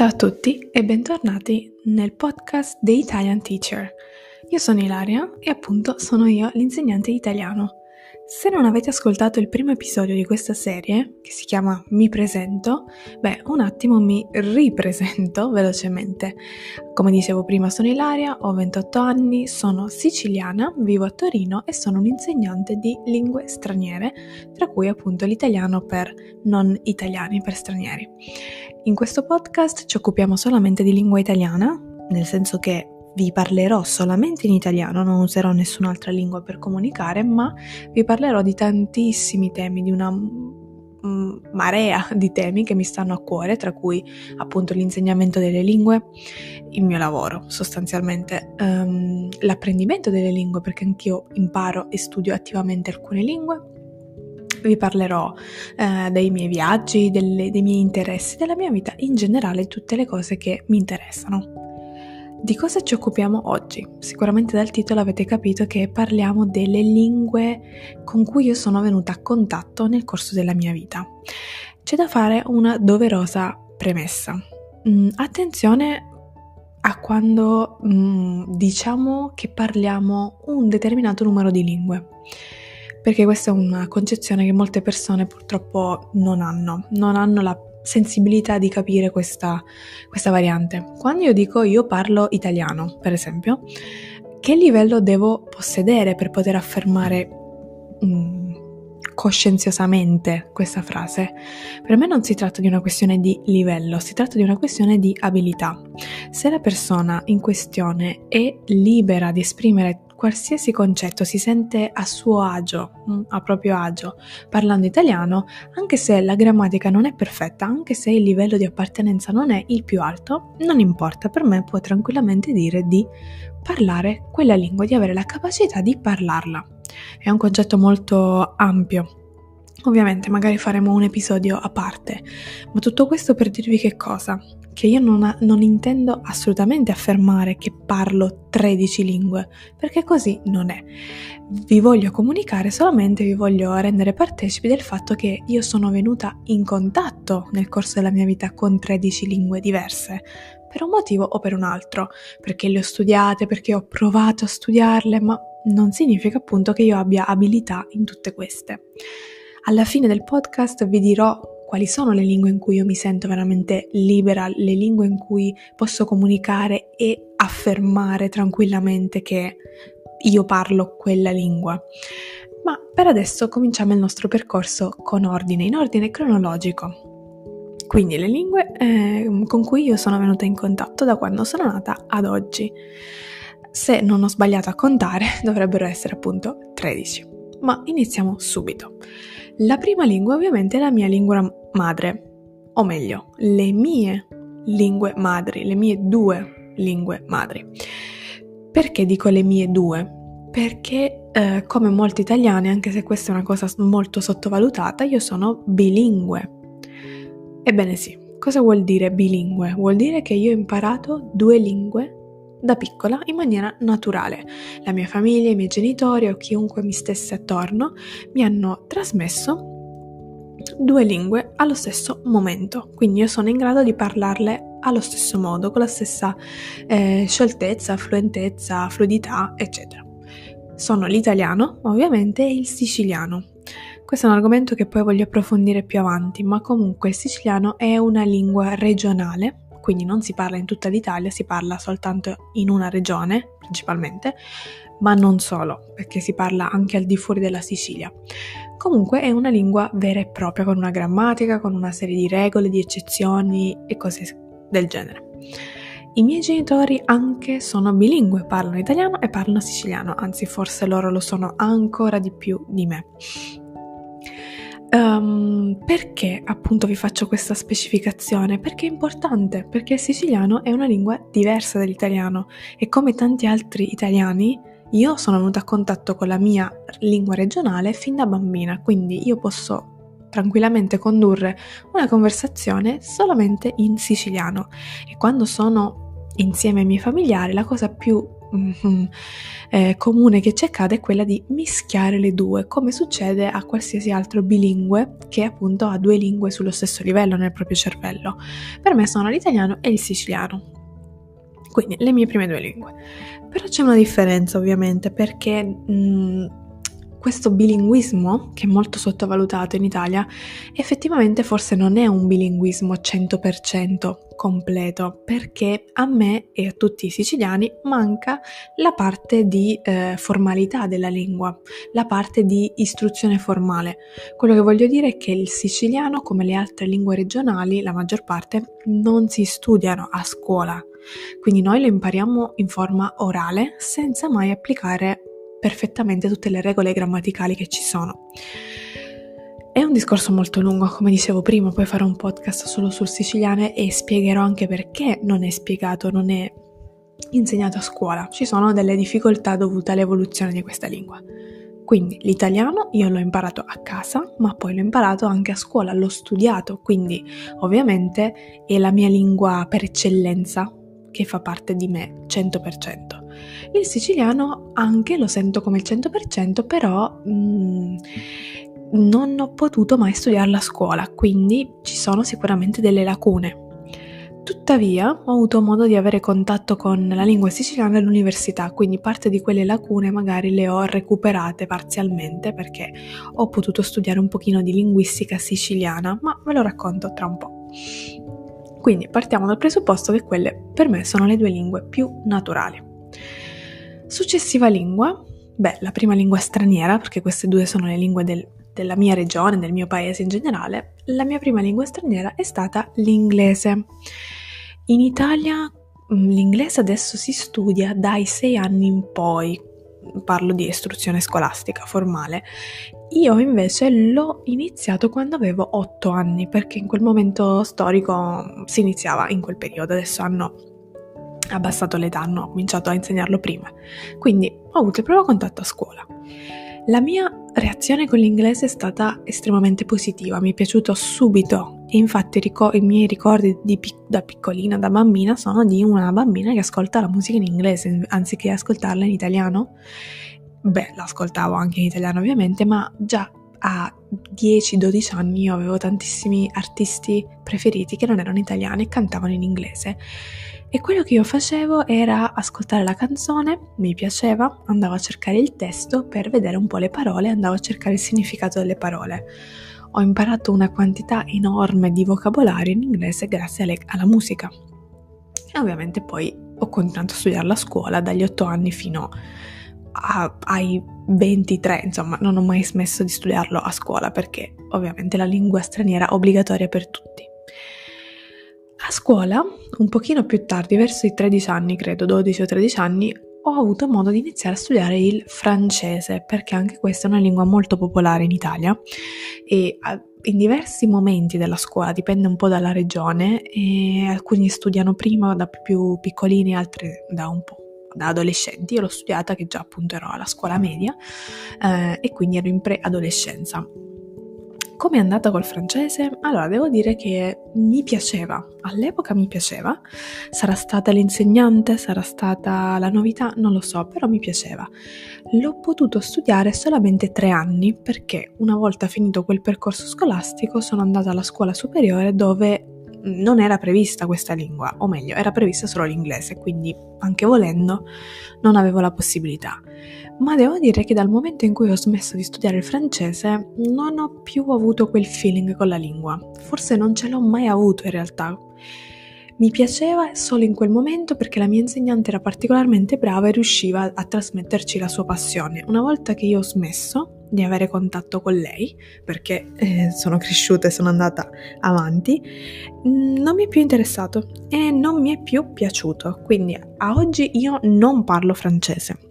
Ciao a tutti e bentornati nel podcast The Italian Teacher. Io sono Ilaria e appunto sono io l'insegnante italiano. Se non avete ascoltato il primo episodio di questa serie, che si chiama Mi presento, beh, un attimo mi ripresento velocemente. Come dicevo prima, sono Ilaria, ho 28 anni, sono siciliana, vivo a Torino e sono un'insegnante di lingue straniere, tra cui appunto l'italiano per non italiani, per stranieri. In questo podcast ci occupiamo solamente di lingua italiana, nel senso che vi parlerò solamente in italiano, non userò nessun'altra lingua per comunicare, ma vi parlerò di tantissimi temi, di una marea di temi che mi stanno a cuore, tra cui appunto l'insegnamento delle lingue, il mio lavoro sostanzialmente, um, l'apprendimento delle lingue perché anch'io imparo e studio attivamente alcune lingue. Vi parlerò eh, dei miei viaggi, delle, dei miei interessi, della mia vita in generale, tutte le cose che mi interessano. Di cosa ci occupiamo oggi? Sicuramente dal titolo avete capito che parliamo delle lingue con cui io sono venuta a contatto nel corso della mia vita. C'è da fare una doverosa premessa. Mm, attenzione a quando mm, diciamo che parliamo un determinato numero di lingue perché questa è una concezione che molte persone purtroppo non hanno, non hanno la sensibilità di capire questa, questa variante. Quando io dico io parlo italiano, per esempio, che livello devo possedere per poter affermare mm, coscienziosamente questa frase? Per me non si tratta di una questione di livello, si tratta di una questione di abilità. Se la persona in questione è libera di esprimere qualsiasi concetto si sente a suo agio, mm, a proprio agio, parlando italiano, anche se la grammatica non è perfetta, anche se il livello di appartenenza non è il più alto, non importa, per me può tranquillamente dire di parlare quella lingua, di avere la capacità di parlarla. È un concetto molto ampio, Ovviamente magari faremo un episodio a parte, ma tutto questo per dirvi che cosa? Che io non, non, intendo assolutamente affermare che parlo 13 lingue, perché così non è. Vi voglio comunicare solamente, vi voglio rendere partecipi del fatto che io sono venuta in contatto nel corso della mia vita con 13 lingue diverse, per un motivo o per un altro, perché le ho studiate, perché ho provato a studiarle, ma non significa appunto che io abbia abilità in tutte queste. Alla fine del podcast vi dirò quali sono le lingue in cui io mi sento veramente libera, le lingue in cui posso comunicare e affermare tranquillamente che io parlo quella lingua. Ma per adesso cominciamo il nostro percorso con ordine, in ordine cronologico. Quindi le lingue eh, con cui io sono venuta in contatto da quando sono nata ad oggi. Se non ho sbagliato a contare, dovrebbero essere appunto 13. Ma iniziamo subito. La prima lingua ovviamente è la mia lingua madre, o meglio, le mie lingue madri, le mie due lingue madri. Perché dico le mie due? Perché eh, come molti italiani, anche se questa è una cosa molto sottovalutata, io sono bilingue. Ebbene sì, cosa vuol dire bilingue? Vuol dire che io ho imparato due lingue da piccola in maniera naturale. La mia famiglia, i miei genitori o chiunque mi stesse attorno mi hanno trasmesso due lingue allo stesso momento, quindi io sono in grado di parlarle allo stesso modo, con la stessa eh, scioltezza, fluentezza, fluidità, eccetera. Sono l'italiano, ovviamente, e il siciliano. Questo è un argomento che poi voglio approfondire più avanti, ma comunque il siciliano è una lingua regionale quindi non si parla in tutta l'Italia, si parla soltanto in una regione principalmente, ma non solo, perché si parla anche al di fuori della Sicilia. Comunque è una lingua vera e propria, con una grammatica, con una serie di regole, di eccezioni e cose del genere. I miei genitori anche sono bilingue, parlano italiano e parlano siciliano, anzi forse loro lo sono ancora di più di me. Um, perché appunto vi faccio questa specificazione? Perché è importante, perché il siciliano è una lingua diversa dall'italiano e come tanti altri italiani io sono venuta a contatto con la mia lingua regionale fin da bambina, quindi io posso tranquillamente condurre una conversazione solamente in siciliano e quando sono insieme ai miei familiari la cosa più mm, eh, comune che ci accade è quella di mischiare le due, come succede a qualsiasi altro bilingue che appunto ha due lingue sullo stesso livello nel proprio cervello. Per me sono l'italiano e il siciliano. Quindi le mie prime due lingue. Però c'è una differenza ovviamente perché mh, mm, questo bilinguismo, che è molto sottovalutato in Italia, effettivamente forse non è un bilinguismo 100% completo, perché a me e a tutti i siciliani manca la parte di eh, formalità della lingua, la parte di istruzione formale. Quello che voglio dire è che il siciliano, come le altre lingue regionali, la maggior parte, non si studiano a scuola. Quindi noi lo impariamo in forma orale senza mai applicare perfettamente tutte le regole grammaticali che ci sono. È un discorso molto lungo, come dicevo prima, poi farò un podcast solo sul siciliano e spiegherò anche perché non è spiegato, non è insegnato a scuola. Ci sono delle difficoltà dovute all'evoluzione di questa lingua. Quindi l'italiano io l'ho imparato a casa, ma poi l'ho imparato anche a scuola, l'ho studiato, quindi ovviamente è la mia lingua per eccellenza che fa parte di me 100%. Il siciliano anche lo sento come il 100%, però mm, non ho potuto mai studiarlo a scuola, quindi ci sono sicuramente delle lacune. Tuttavia ho avuto modo di avere contatto con la lingua siciliana all'università, quindi parte di quelle lacune magari le ho recuperate parzialmente perché ho potuto studiare un pochino di linguistica siciliana, ma ve lo racconto tra un po'. Quindi partiamo dal presupposto che quelle per me sono le due lingue più naturali. Successiva lingua, beh, la prima lingua straniera, perché queste due sono le lingue del, della mia regione, del mio paese in generale, la mia prima lingua straniera è stata l'inglese. In Italia mm, l'inglese adesso si studia dai sei anni in poi, parlo di istruzione scolastica formale. Io invece l'ho iniziato quando avevo otto anni, perché in quel momento storico si iniziava in quel periodo, adesso hanno abbassato l'età, hanno cominciato a insegnarlo prima. Quindi ho avuto il primo contatto a scuola. La mia reazione con l'inglese è stata estremamente positiva, mi è piaciuto subito e infatti ricor- i miei ricordi pic- da piccolina, da bambina, sono di una bambina che ascolta la musica in inglese anziché ascoltarla in italiano. Beh, l'ascoltavo anche in italiano ovviamente, ma già a 10-12 anni io avevo tantissimi artisti preferiti che non erano italiani e cantavano in inglese e quello che io facevo era ascoltare la canzone, mi piaceva, andavo a cercare il testo per vedere un po' le parole, andavo a cercare il significato delle parole. Ho imparato una quantità enorme di vocabolario in inglese grazie alle, alla musica. E ovviamente poi ho continuato a studiarla a scuola dagli 8 anni fino a, ai 23, insomma, non ho mai smesso di studiarlo a scuola perché ovviamente la lingua straniera è obbligatoria per tutti. A scuola, un pochino più tardi, verso i 13 anni, credo, 12 o 13 anni, ho avuto modo di iniziare a studiare il francese, perché anche questa è una lingua molto popolare in Italia e in diversi momenti della scuola, dipende un po' dalla regione, alcuni studiano prima da più piccolini, altri da un po' da adolescenti. Io l'ho studiata che già appunto ero alla scuola media eh, e quindi ero in preadolescenza. Come è andata col francese? Allora, devo dire che mi piaceva, all'epoca mi piaceva, sarà stata l'insegnante, sarà stata la novità, non lo so, però mi piaceva. L'ho potuto studiare solamente tre anni perché una volta finito quel percorso scolastico sono andata alla scuola superiore dove non era prevista questa lingua, o meglio, era prevista solo l'inglese, quindi anche volendo non avevo la possibilità. Ma devo dire che dal momento in cui ho smesso di studiare il francese non ho più avuto quel feeling con la lingua. Forse non ce l'ho mai avuto in realtà. Mi piaceva solo in quel momento perché la mia insegnante era particolarmente brava e riusciva a trasmetterci la sua passione. Una volta che io ho smesso, di avere contatto con lei perché eh, sono cresciuta e sono andata avanti, mm, non mi è più interessato e non mi è più piaciuto. Quindi a oggi io non parlo francese.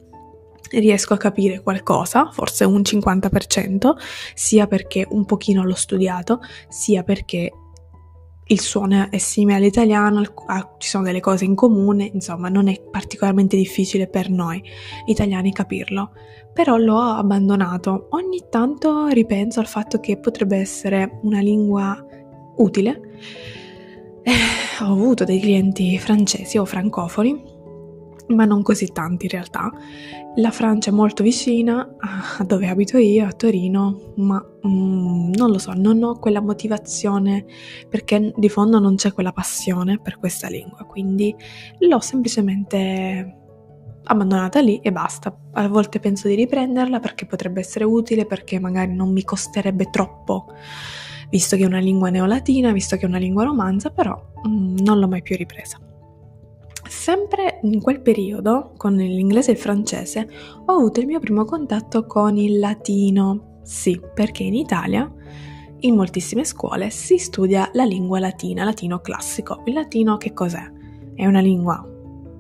Riesco a capire qualcosa, forse un 50%, sia perché un pochino l'ho studiato, sia perché il suono è simile all'italiano, ci sono delle cose in comune, insomma non è particolarmente difficile per noi italiani capirlo, però l'ho abbandonato. Ogni tanto ripenso al fatto che potrebbe essere una lingua utile. Eh, ho avuto dei clienti francesi o francofoni ma non così tanti in realtà. La Francia è molto vicina a dove abito io, a Torino, ma mm, non lo so, non ho quella motivazione perché di fondo non c'è quella passione per questa lingua, quindi l'ho semplicemente abbandonata lì e basta. A volte penso di riprenderla perché potrebbe essere utile, perché magari non mi costerebbe troppo, visto che è una lingua neolatina, visto che è una lingua romanza, però mm, non l'ho mai più ripresa. Sempre in quel periodo, con l'inglese e il francese, ho avuto il mio primo contatto con il latino. Sì, perché in Italia, in moltissime scuole, si studia la lingua latina, latino classico. Il latino che cos'è? È una lingua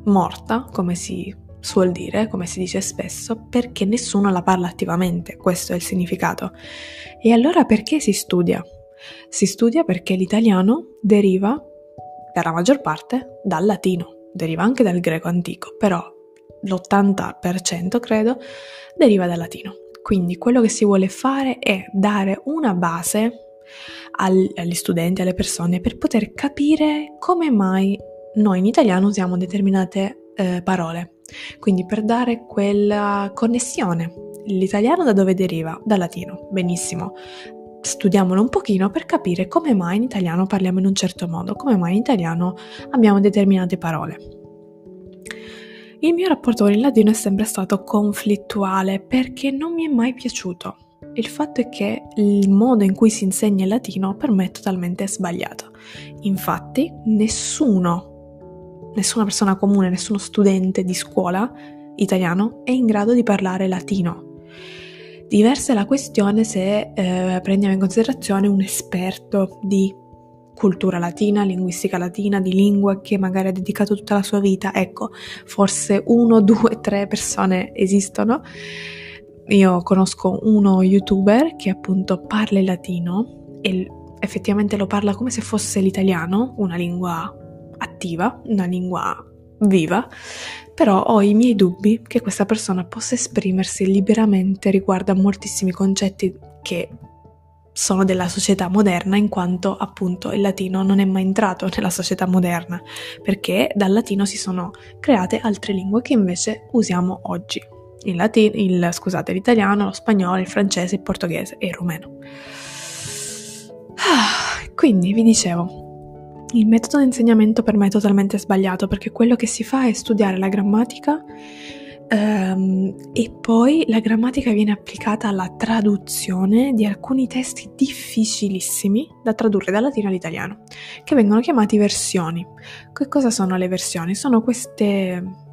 morta, come si suol dire, come si dice spesso, perché nessuno la parla attivamente, questo è il significato. E allora perché si studia? Si studia perché l'italiano deriva, per la maggior parte, dal latino deriva anche dal greco antico, però l'80% credo deriva dal latino. Quindi quello che si vuole fare è dare una base agli studenti, alle persone, per poter capire come mai noi in italiano usiamo determinate eh, parole. Quindi per dare quella connessione. L'italiano da dove deriva? Dal latino. Benissimo studiamolo un pochino per capire come mai in italiano parliamo in un certo modo, come mai in italiano abbiamo determinate parole. Il mio rapporto con il latino è sempre stato conflittuale perché non mi è mai piaciuto. Il fatto è che il modo in cui si insegna il latino per me è totalmente sbagliato. Infatti, nessuno, nessuna persona comune, nessuno studente di scuola italiano è in grado di parlare latino Diversa è la questione se eh, prendiamo in considerazione un esperto di cultura latina, linguistica latina, di lingua che magari ha dedicato tutta la sua vita. Ecco, forse uno, due, tre persone esistono. Io conosco uno youtuber che appunto parla il latino e effettivamente lo parla come se fosse l'italiano, una lingua attiva, una lingua viva, però ho i miei dubbi che questa persona possa esprimersi liberamente riguardo a moltissimi concetti che sono della società moderna in quanto appunto il latino non è mai entrato nella società moderna perché dal latino si sono create altre lingue che invece usiamo oggi il, latino, il scusate, l'italiano, lo spagnolo, il francese, il portoghese e il rumeno. Ah, quindi vi dicevo, il metodo di insegnamento per me è totalmente sbagliato perché quello che si fa è studiare la grammatica um, e poi la grammatica viene applicata alla traduzione di alcuni testi difficilissimi da tradurre dal latino all'italiano, che vengono chiamati versioni. Che cosa sono le versioni? Sono queste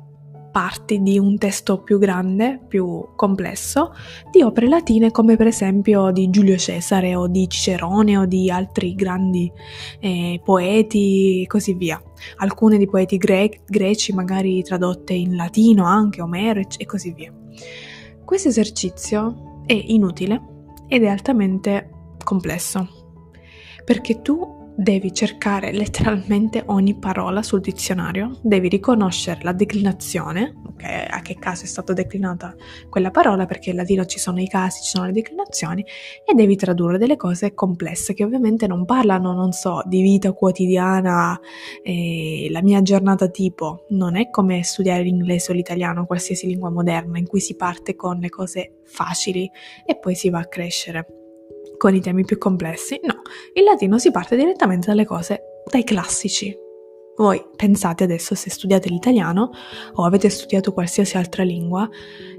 parti di un testo più grande, più complesso, di opere latine come per esempio di Giulio Cesare o di Cicerone o di altri grandi eh, poeti e così via. Alcune di poeti gre- greci magari tradotte in latino anche, Omero e così via. Questo esercizio è inutile ed è altamente complesso perché tu devi cercare letteralmente ogni parola sul dizionario, devi riconoscere la declinazione, okay, a che caso è stata declinata quella parola, perché in latino ci sono i casi, ci sono le declinazioni, e devi tradurre delle cose complesse che ovviamente non parlano, non so, di vita quotidiana, eh, la mia giornata tipo, non è come studiare l'inglese o l'italiano, qualsiasi lingua moderna, in cui si parte con le cose facili e poi si va a crescere con i temi più complessi. No, il latino si parte direttamente dalle cose, dai classici. Voi pensate adesso se studiate l'italiano o avete studiato qualsiasi altra lingua,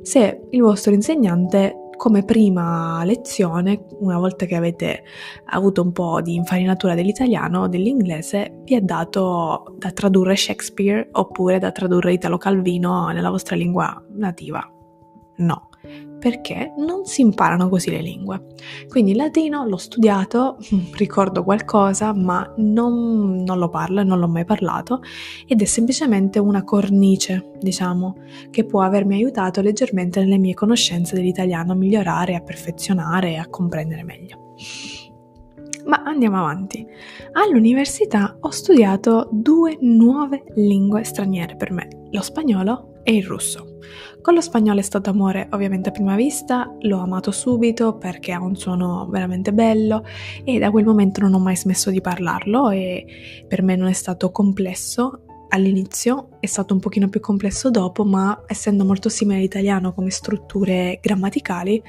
se il vostro insegnante come prima lezione, una volta che avete avuto un po' di infarinatura dell'italiano o dell'inglese, vi ha dato da tradurre Shakespeare oppure da tradurre Italo Calvino nella vostra lingua nativa. No, perché non si imparano così le lingue. Quindi il latino l'ho studiato, ricordo qualcosa, ma non, non, lo parlo e non l'ho mai parlato ed è semplicemente una cornice, diciamo, che può avermi aiutato leggermente nelle mie conoscenze dell'italiano a migliorare, a perfezionare e a comprendere meglio. Ma andiamo avanti. All'università ho studiato due nuove lingue straniere per me, lo spagnolo e il russo. Con lo spagnolo è stato amore ovviamente a prima vista, l'ho amato subito perché ha un suono veramente bello e da quel momento non ho mai smesso di parlarlo e per me non è stato complesso all'inizio, è stato un pochino più complesso dopo, ma essendo molto simile all'italiano come strutture grammaticali,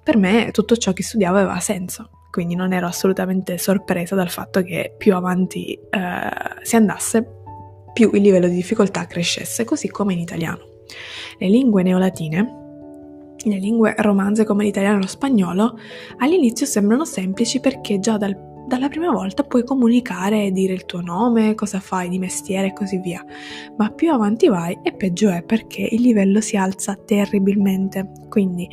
per me tutto ciò che studiavo aveva senso. Quindi non ero assolutamente sorpresa dal fatto che più avanti eh, si andasse, più il livello di difficoltà crescesse, così come in italiano. Le lingue neolatine le lingue romanze come l'italiano e lo spagnolo all'inizio sembrano semplici perché già dal dalla prima volta puoi comunicare e dire il tuo nome, cosa fai di mestiere e così via, ma più avanti vai e peggio è perché il livello si alza terribilmente. Quindi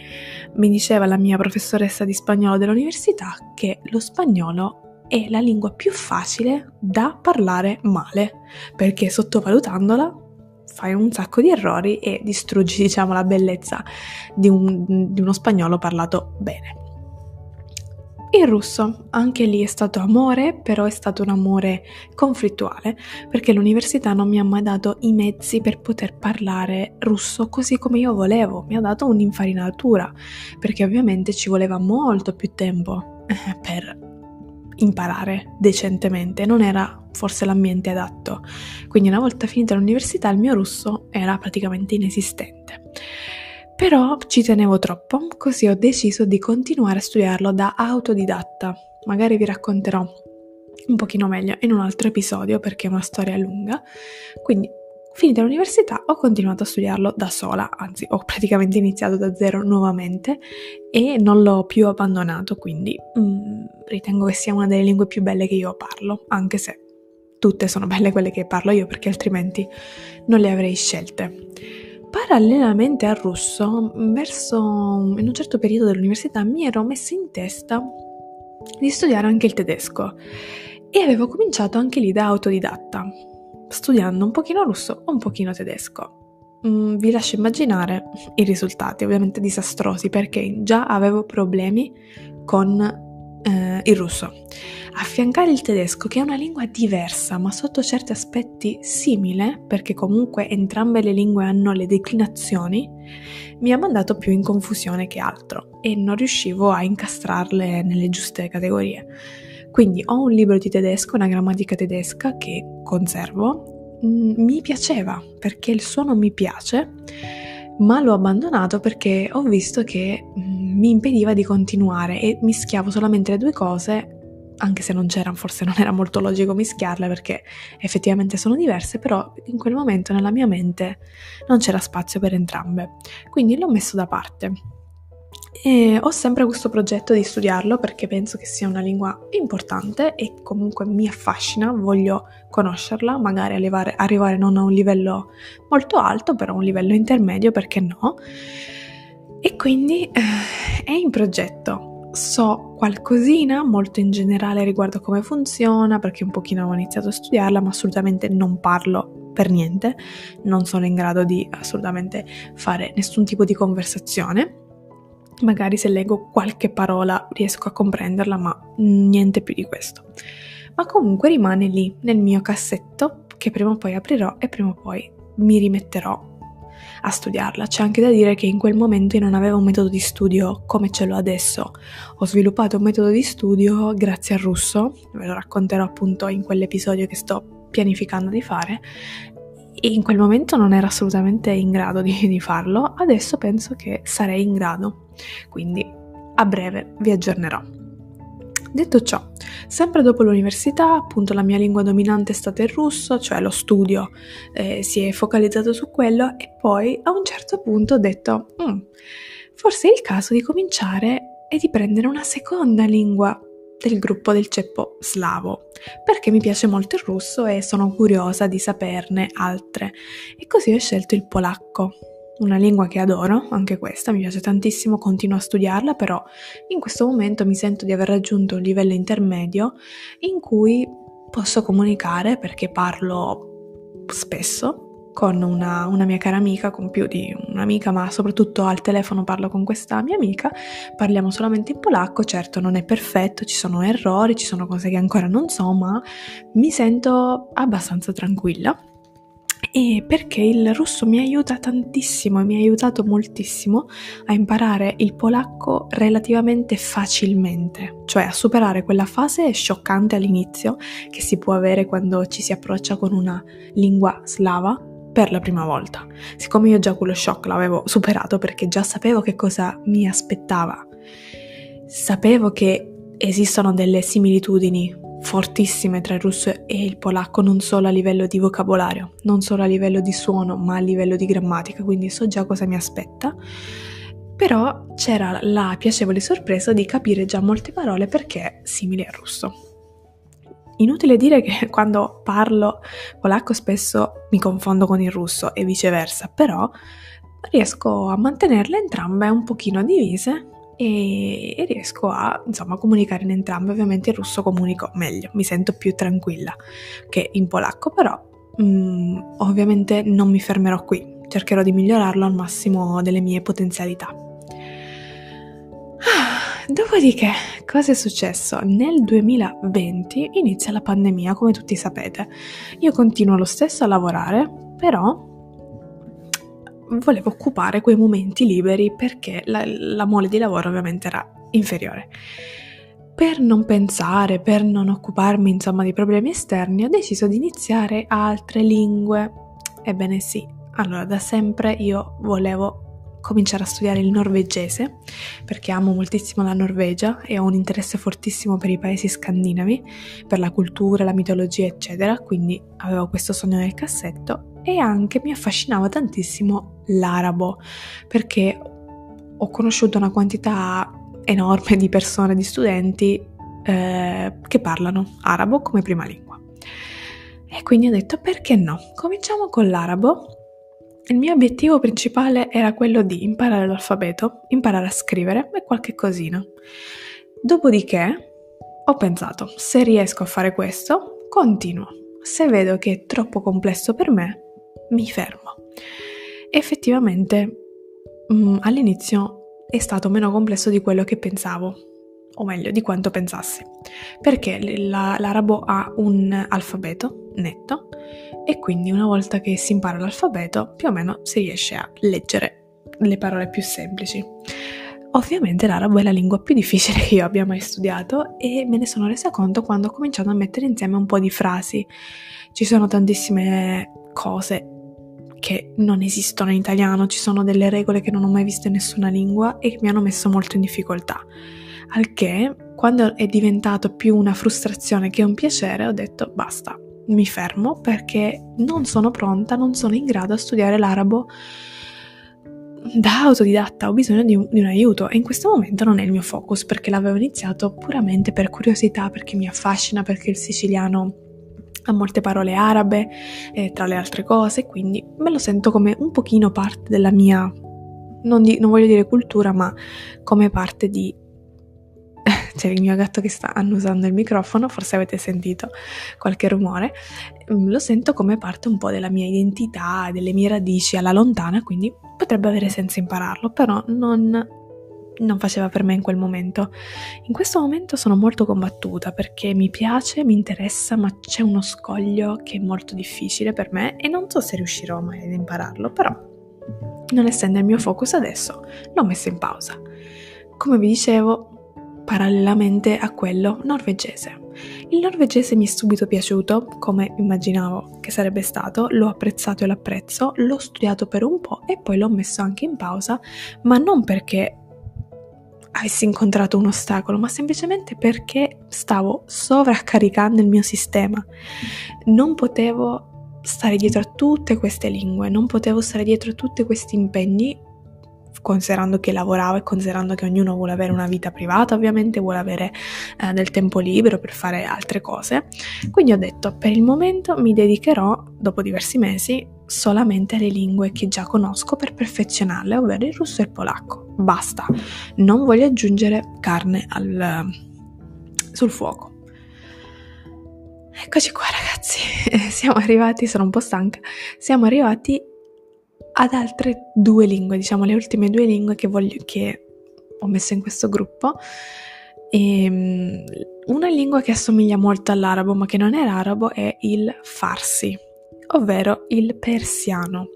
mi diceva la mia professoressa di spagnolo dell'università che lo spagnolo è la lingua più facile da parlare male, perché sottovalutandola fai un sacco di errori e distruggi diciamo la bellezza di, un, di uno spagnolo parlato bene. Il russo, anche lì è stato amore, però è stato un amore conflittuale, perché l'università non mi ha mai dato i mezzi per poter parlare russo così come io volevo, mi ha dato un'infarinatura, perché ovviamente ci voleva molto più tempo eh, per imparare decentemente, non era forse l'ambiente adatto. Quindi una volta finita l'università il mio russo era praticamente inesistente. Però ci tenevo troppo, così ho deciso di continuare a studiarlo da autodidatta. Magari vi racconterò un pochino meglio in un altro episodio perché è una storia lunga. Quindi, finita l'università, ho continuato a studiarlo da sola, anzi ho praticamente iniziato da zero nuovamente e non l'ho più abbandonato, quindi mm, ritengo che sia una delle lingue più belle che io parlo, anche se tutte sono belle quelle che parlo io perché altrimenti non le avrei scelte. Parallelamente al russo, verso in un certo periodo dell'università mi ero messa in testa di studiare anche il tedesco e avevo cominciato anche lì da autodidatta, studiando un pochino russo, un pochino tedesco. Mm, vi lascio immaginare i risultati, ovviamente disastrosi, perché già avevo problemi con eh, il russo. Affiancare il tedesco, che è una lingua diversa, ma sotto certi aspetti simile, perché comunque entrambe le lingue hanno le declinazioni, mi ha mandato più in confusione che altro e non riuscivo a incastrarle nelle giuste categorie. Quindi ho un libro di tedesco, una grammatica tedesca che conservo, mm, mi piaceva perché il suono mi piace, ma l'ho abbandonato perché ho visto che mm, mi impediva di continuare e mischiavo solamente le due cose anche se non c'era, forse non era molto logico mischiarle perché effettivamente sono diverse, però in quel momento nella mia mente non c'era spazio per entrambe. Quindi l'ho messo da parte. E ho sempre questo progetto di studiarlo perché penso che sia una lingua importante e comunque mi affascina, voglio conoscerla, magari arrivare, arrivare non a un livello molto alto, però a un livello intermedio, perché no? E quindi eh, è in progetto. So qualcosina molto in generale riguardo come funziona, perché un pochino ho iniziato a studiarla, ma assolutamente non parlo per niente, non sono in grado di assolutamente fare nessun tipo di conversazione Magari se leggo qualche parola riesco a comprenderla, ma niente più di questo. Ma comunque rimane lì nel mio cassetto che prima o poi aprirò e prima o poi mi rimetterò a studiarla. C'è anche da dire che in quel momento io non avevo un metodo di studio come ce l'ho adesso. Ho sviluppato un metodo di studio grazie al russo, ve lo racconterò appunto in quell'episodio che sto pianificando di fare. E in quel momento non ero assolutamente in grado di, di farlo, adesso penso che sarei in grado quindi a breve vi aggiornerò. Detto ciò, sempre dopo l'università, appunto la mia lingua dominante è stata il russo, cioè lo studio eh, si è focalizzato su quello e poi a un certo punto ho detto, mm, forse è il caso di cominciare e di prendere una seconda lingua del gruppo del ceppo slavo, perché mi piace molto il russo e sono curiosa di saperne altre. E così ho scelto il polacco una lingua che adoro, anche questa mi piace tantissimo, continuo a studiarla, però in questo momento mi sento di aver raggiunto un livello intermedio in cui posso comunicare perché parlo spesso con una, una, mia cara amica, con più di un'amica, ma soprattutto al telefono parlo con questa mia amica, parliamo solamente in polacco, certo non è perfetto, ci sono errori, ci sono cose che ancora non so, ma mi sento abbastanza tranquilla e perché il russo mi aiuta tantissimo e mi ha aiutato moltissimo a imparare il polacco relativamente facilmente, cioè a superare quella fase scioccante all'inizio che si può avere quando ci si approccia con una lingua slava per la prima volta. Siccome io già quello shock l'avevo superato perché già sapevo che cosa mi aspettava, sapevo che esistono delle similitudini fortissime tra il russo e il polacco, non solo a livello di vocabolario, non solo a livello di suono, ma a livello di grammatica, quindi so già cosa mi aspetta. Però c'era la piacevole sorpresa di capire già molte parole perché simili al russo. Inutile dire che quando parlo polacco spesso mi confondo con il russo e viceversa, però riesco a mantenerle entrambe un pochino divise e, e riesco a insomma, comunicare in entrambe. Ovviamente in russo comunico meglio, mi sento più tranquilla che in polacco, però mm, ovviamente non mi fermerò qui, cercherò di migliorarlo al massimo delle mie potenzialità. Dopodiché, cosa è successo? Nel 2020 inizia la pandemia, come tutti sapete. Io continuo lo stesso a lavorare, però volevo occupare quei momenti liberi perché la, la mole di lavoro ovviamente era inferiore. Per non pensare, per non occuparmi insomma di problemi esterni, ho deciso di iniziare altre lingue. Ebbene sì, allora da sempre io volevo cominciare a studiare il norvegese perché amo moltissimo la Norvegia e ho un interesse fortissimo per i paesi scandinavi, per la cultura, la mitologia eccetera, quindi avevo questo sogno nel cassetto e anche mi affascinava tantissimo l'arabo perché ho conosciuto una quantità enorme di persone, di studenti eh, che parlano arabo come prima lingua. E quindi ho detto perché no? Cominciamo con l'arabo. Il mio obiettivo principale era quello di imparare l'alfabeto, imparare a scrivere e qualche cosina. Dopodiché ho pensato, se riesco a fare questo, continuo. Se vedo che è troppo complesso per me, mi fermo. Effettivamente mh, mm, all'inizio è stato meno complesso di quello che pensavo, o meglio di quanto pensassi, perché la, l'arabo ha un alfabeto netto e quindi una volta che si impara l'alfabeto più o meno si riesce a leggere le parole più semplici. Ovviamente l'arabo è la lingua più difficile che io abbia mai studiato e me ne sono resa conto quando ho cominciato a mettere insieme un po' di frasi. Ci sono tantissime cose che non esistono in italiano, ci sono delle regole che non ho mai visto in nessuna lingua e che mi hanno messo molto in difficoltà. Al che, quando è diventato più una frustrazione che un piacere, ho detto basta, mi fermo perché non sono pronta, non sono in grado a studiare l'arabo da autodidatta, ho bisogno di un, di un, aiuto e in questo momento non è il mio focus perché l'avevo iniziato puramente per curiosità, perché mi affascina, perché il siciliano ha molte parole arabe, eh, tra le altre cose, quindi me lo sento come un pochino parte della mia, non, di, non voglio dire cultura, ma come parte di... C'è il mio gatto che sta annusando il microfono, forse avete sentito qualche rumore, mm, lo sento come parte un po' della mia identità, delle mie radici alla lontana, quindi potrebbe avere senso impararlo, però non non faceva per me in quel momento. In questo momento sono molto combattuta perché mi piace, mi interessa, ma c'è uno scoglio che è molto difficile per me e non so se riuscirò mai ad impararlo, però non essendo il mio focus adesso, l'ho messo in pausa. Come vi dicevo, parallelamente a quello norvegese. Il norvegese mi è subito piaciuto, come immaginavo che sarebbe stato, l'ho apprezzato e l'apprezzo, l'ho studiato per un po' e poi l'ho messo anche in pausa, ma non perché avessi incontrato un ostacolo, ma semplicemente perché stavo sovraccaricando il mio sistema. Non potevo stare dietro a tutte queste lingue, non potevo stare dietro a tutti questi impegni, considerando che lavoravo e considerando che ognuno vuole avere una vita privata, ovviamente vuole avere eh, del tempo libero per fare altre cose. Quindi ho detto, per il momento mi dedicherò, dopo diversi mesi, solamente alle lingue che già conosco per perfezionarle, ovvero il russo e il polacco. Basta, non voglio aggiungere carne al, sul fuoco. Eccoci qua ragazzi, siamo arrivati, sono un po' stanca, siamo arrivati ad altre due lingue, diciamo le ultime due lingue che, voglio, che ho messo in questo gruppo. E, ehm, una lingua che assomiglia molto all'arabo ma che non è l'arabo è il farsi ovvero il persiano.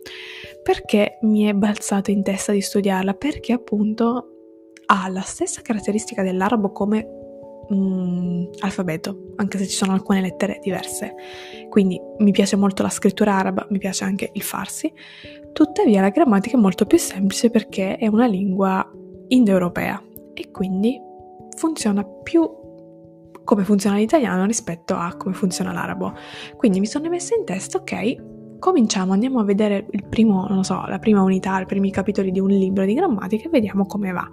Perché mi è balzato in testa di studiarla? Perché appunto ha la stessa caratteristica dell'arabo come mm, alfabeto, anche se ci sono alcune lettere diverse. Quindi mi piace molto la scrittura araba, mi piace anche il farsi. Tuttavia la grammatica è molto più semplice perché è una lingua indoeuropea e quindi funziona più come funziona l'italiano rispetto a come funziona l'arabo. Quindi mi sono messa in testa, ok, cominciamo, andiamo a vedere il primo, non so, la prima unità, i primi capitoli di un libro di grammatica e vediamo come va.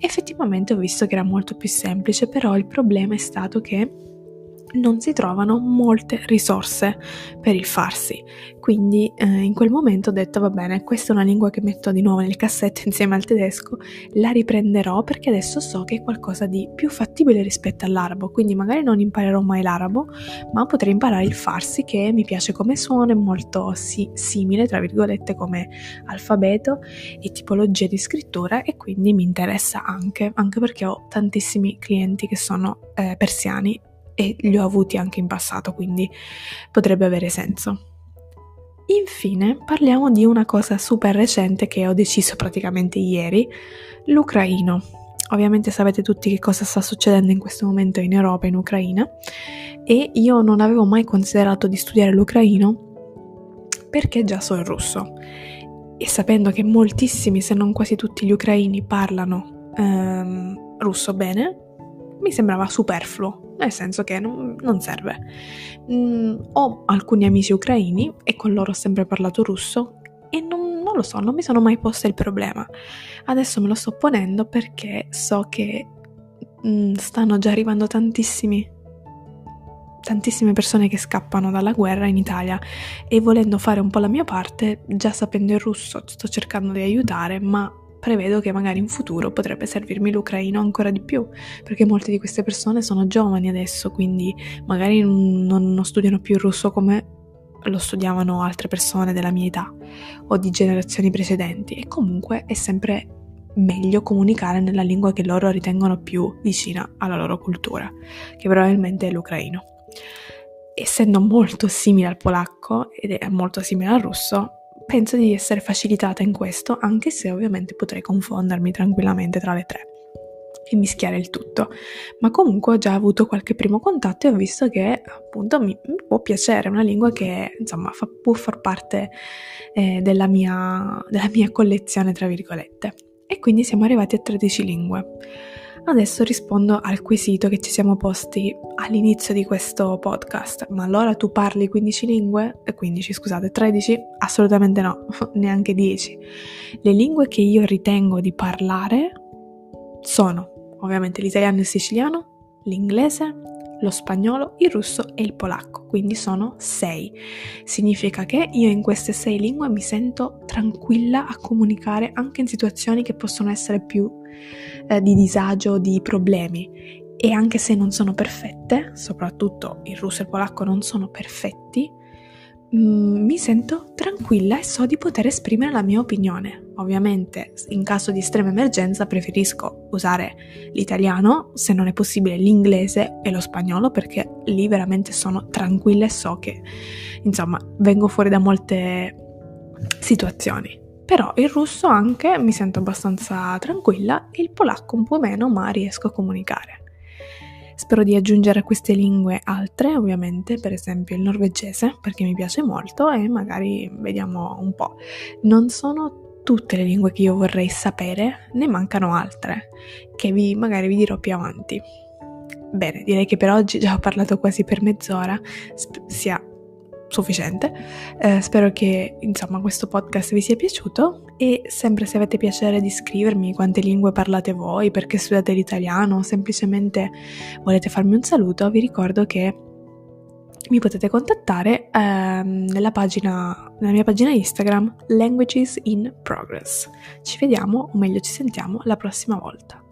Effettivamente ho visto che era molto più semplice, però il problema è stato che non si trovano molte risorse per il farsi. Quindi eh, in quel momento ho detto va bene, questa è una lingua che metto di nuovo nel cassetto insieme al tedesco, la riprenderò perché adesso so che è qualcosa di più fattibile rispetto all'arabo, quindi magari non imparerò mai l'arabo, ma potrei imparare il farsi che mi piace come suono, è molto si- simile, tra virgolette, come alfabeto e tipologia di scrittura e quindi mi interessa anche, anche perché ho tantissimi clienti che sono eh, persiani e li ho avuti anche in passato, quindi potrebbe avere senso. Infine parliamo di una cosa super recente che ho deciso praticamente ieri, l'ucraino. Ovviamente sapete tutti che cosa sta succedendo in questo momento in Europa, in Ucraina, e io non avevo mai considerato di studiare l'ucraino perché già so il russo. E sapendo che moltissimi, se non quasi tutti gli ucraini parlano ehm, russo bene, mi sembrava superfluo nel senso che non, non serve. Mm, ho alcuni amici ucraini e con loro ho sempre parlato russo e non, non, lo so, non mi sono mai posta il problema. Adesso me lo sto ponendo perché so che mm, stanno già arrivando tantissimi tantissime persone che scappano dalla guerra in Italia e volendo fare un po' la mia parte, già sapendo il russo, sto cercando di aiutare, ma prevedo che magari in futuro potrebbe servirmi l'ucraino ancora di più, perché molte di queste persone sono giovani adesso, quindi magari non, non studiano più il russo come lo studiavano altre persone della mia età o di generazioni precedenti e comunque è sempre meglio comunicare nella lingua che loro ritengono più vicina alla loro cultura, che probabilmente è l'ucraino. Essendo molto simile al polacco ed è molto simile al russo, penso di essere facilitata in questo, anche se ovviamente potrei confondermi tranquillamente tra le tre e mischiare il tutto. Ma comunque ho già avuto qualche primo contatto e ho visto che appunto mi, può piacere, una lingua che insomma fa, può far parte eh, della, mia, della mia collezione, tra virgolette. E quindi siamo arrivati a 13 lingue. Adesso rispondo al quesito che ci siamo posti all'inizio di questo podcast. Ma allora tu parli 15 lingue? 15, scusate, 13? Assolutamente no, neanche 10. Le lingue che io ritengo di parlare sono ovviamente l'italiano e il siciliano, l'inglese, lo spagnolo, il russo e il polacco, quindi sono sei. Significa che io in queste sei lingue mi sento tranquilla a comunicare anche in situazioni che possono essere più eh, di disagio, di problemi. E anche se non sono perfette, soprattutto il russo e il polacco non sono perfetti, Mm, mi sento tranquilla e so di poter esprimere la mia opinione. Ovviamente, in caso di estrema emergenza, preferisco usare l'italiano, se non è possibile l'inglese e lo spagnolo, perché lì veramente sono tranquilla e so che, insomma, vengo fuori da molte situazioni. Però il russo anche mi sento abbastanza tranquilla, il polacco un po' meno, ma riesco a comunicare. Spero di aggiungere a queste lingue altre, ovviamente, per esempio il norvegese, perché mi piace molto e magari vediamo un po'. Non sono tutte le lingue che io vorrei sapere, ne mancano altre, che vi, magari vi dirò più avanti. Bene, direi che per oggi già ho parlato quasi per mezz'ora, sp- sia sufficiente. Eh, spero che insomma questo podcast vi sia piaciuto e sempre se avete piacere di scrivermi quante lingue parlate voi, perché studiate l'italiano o semplicemente volete farmi un saluto, vi ricordo che mi potete contattare ehm, nella, pagina, nella mia pagina Instagram Languages in Progress. Ci vediamo, o meglio ci sentiamo, la prossima volta.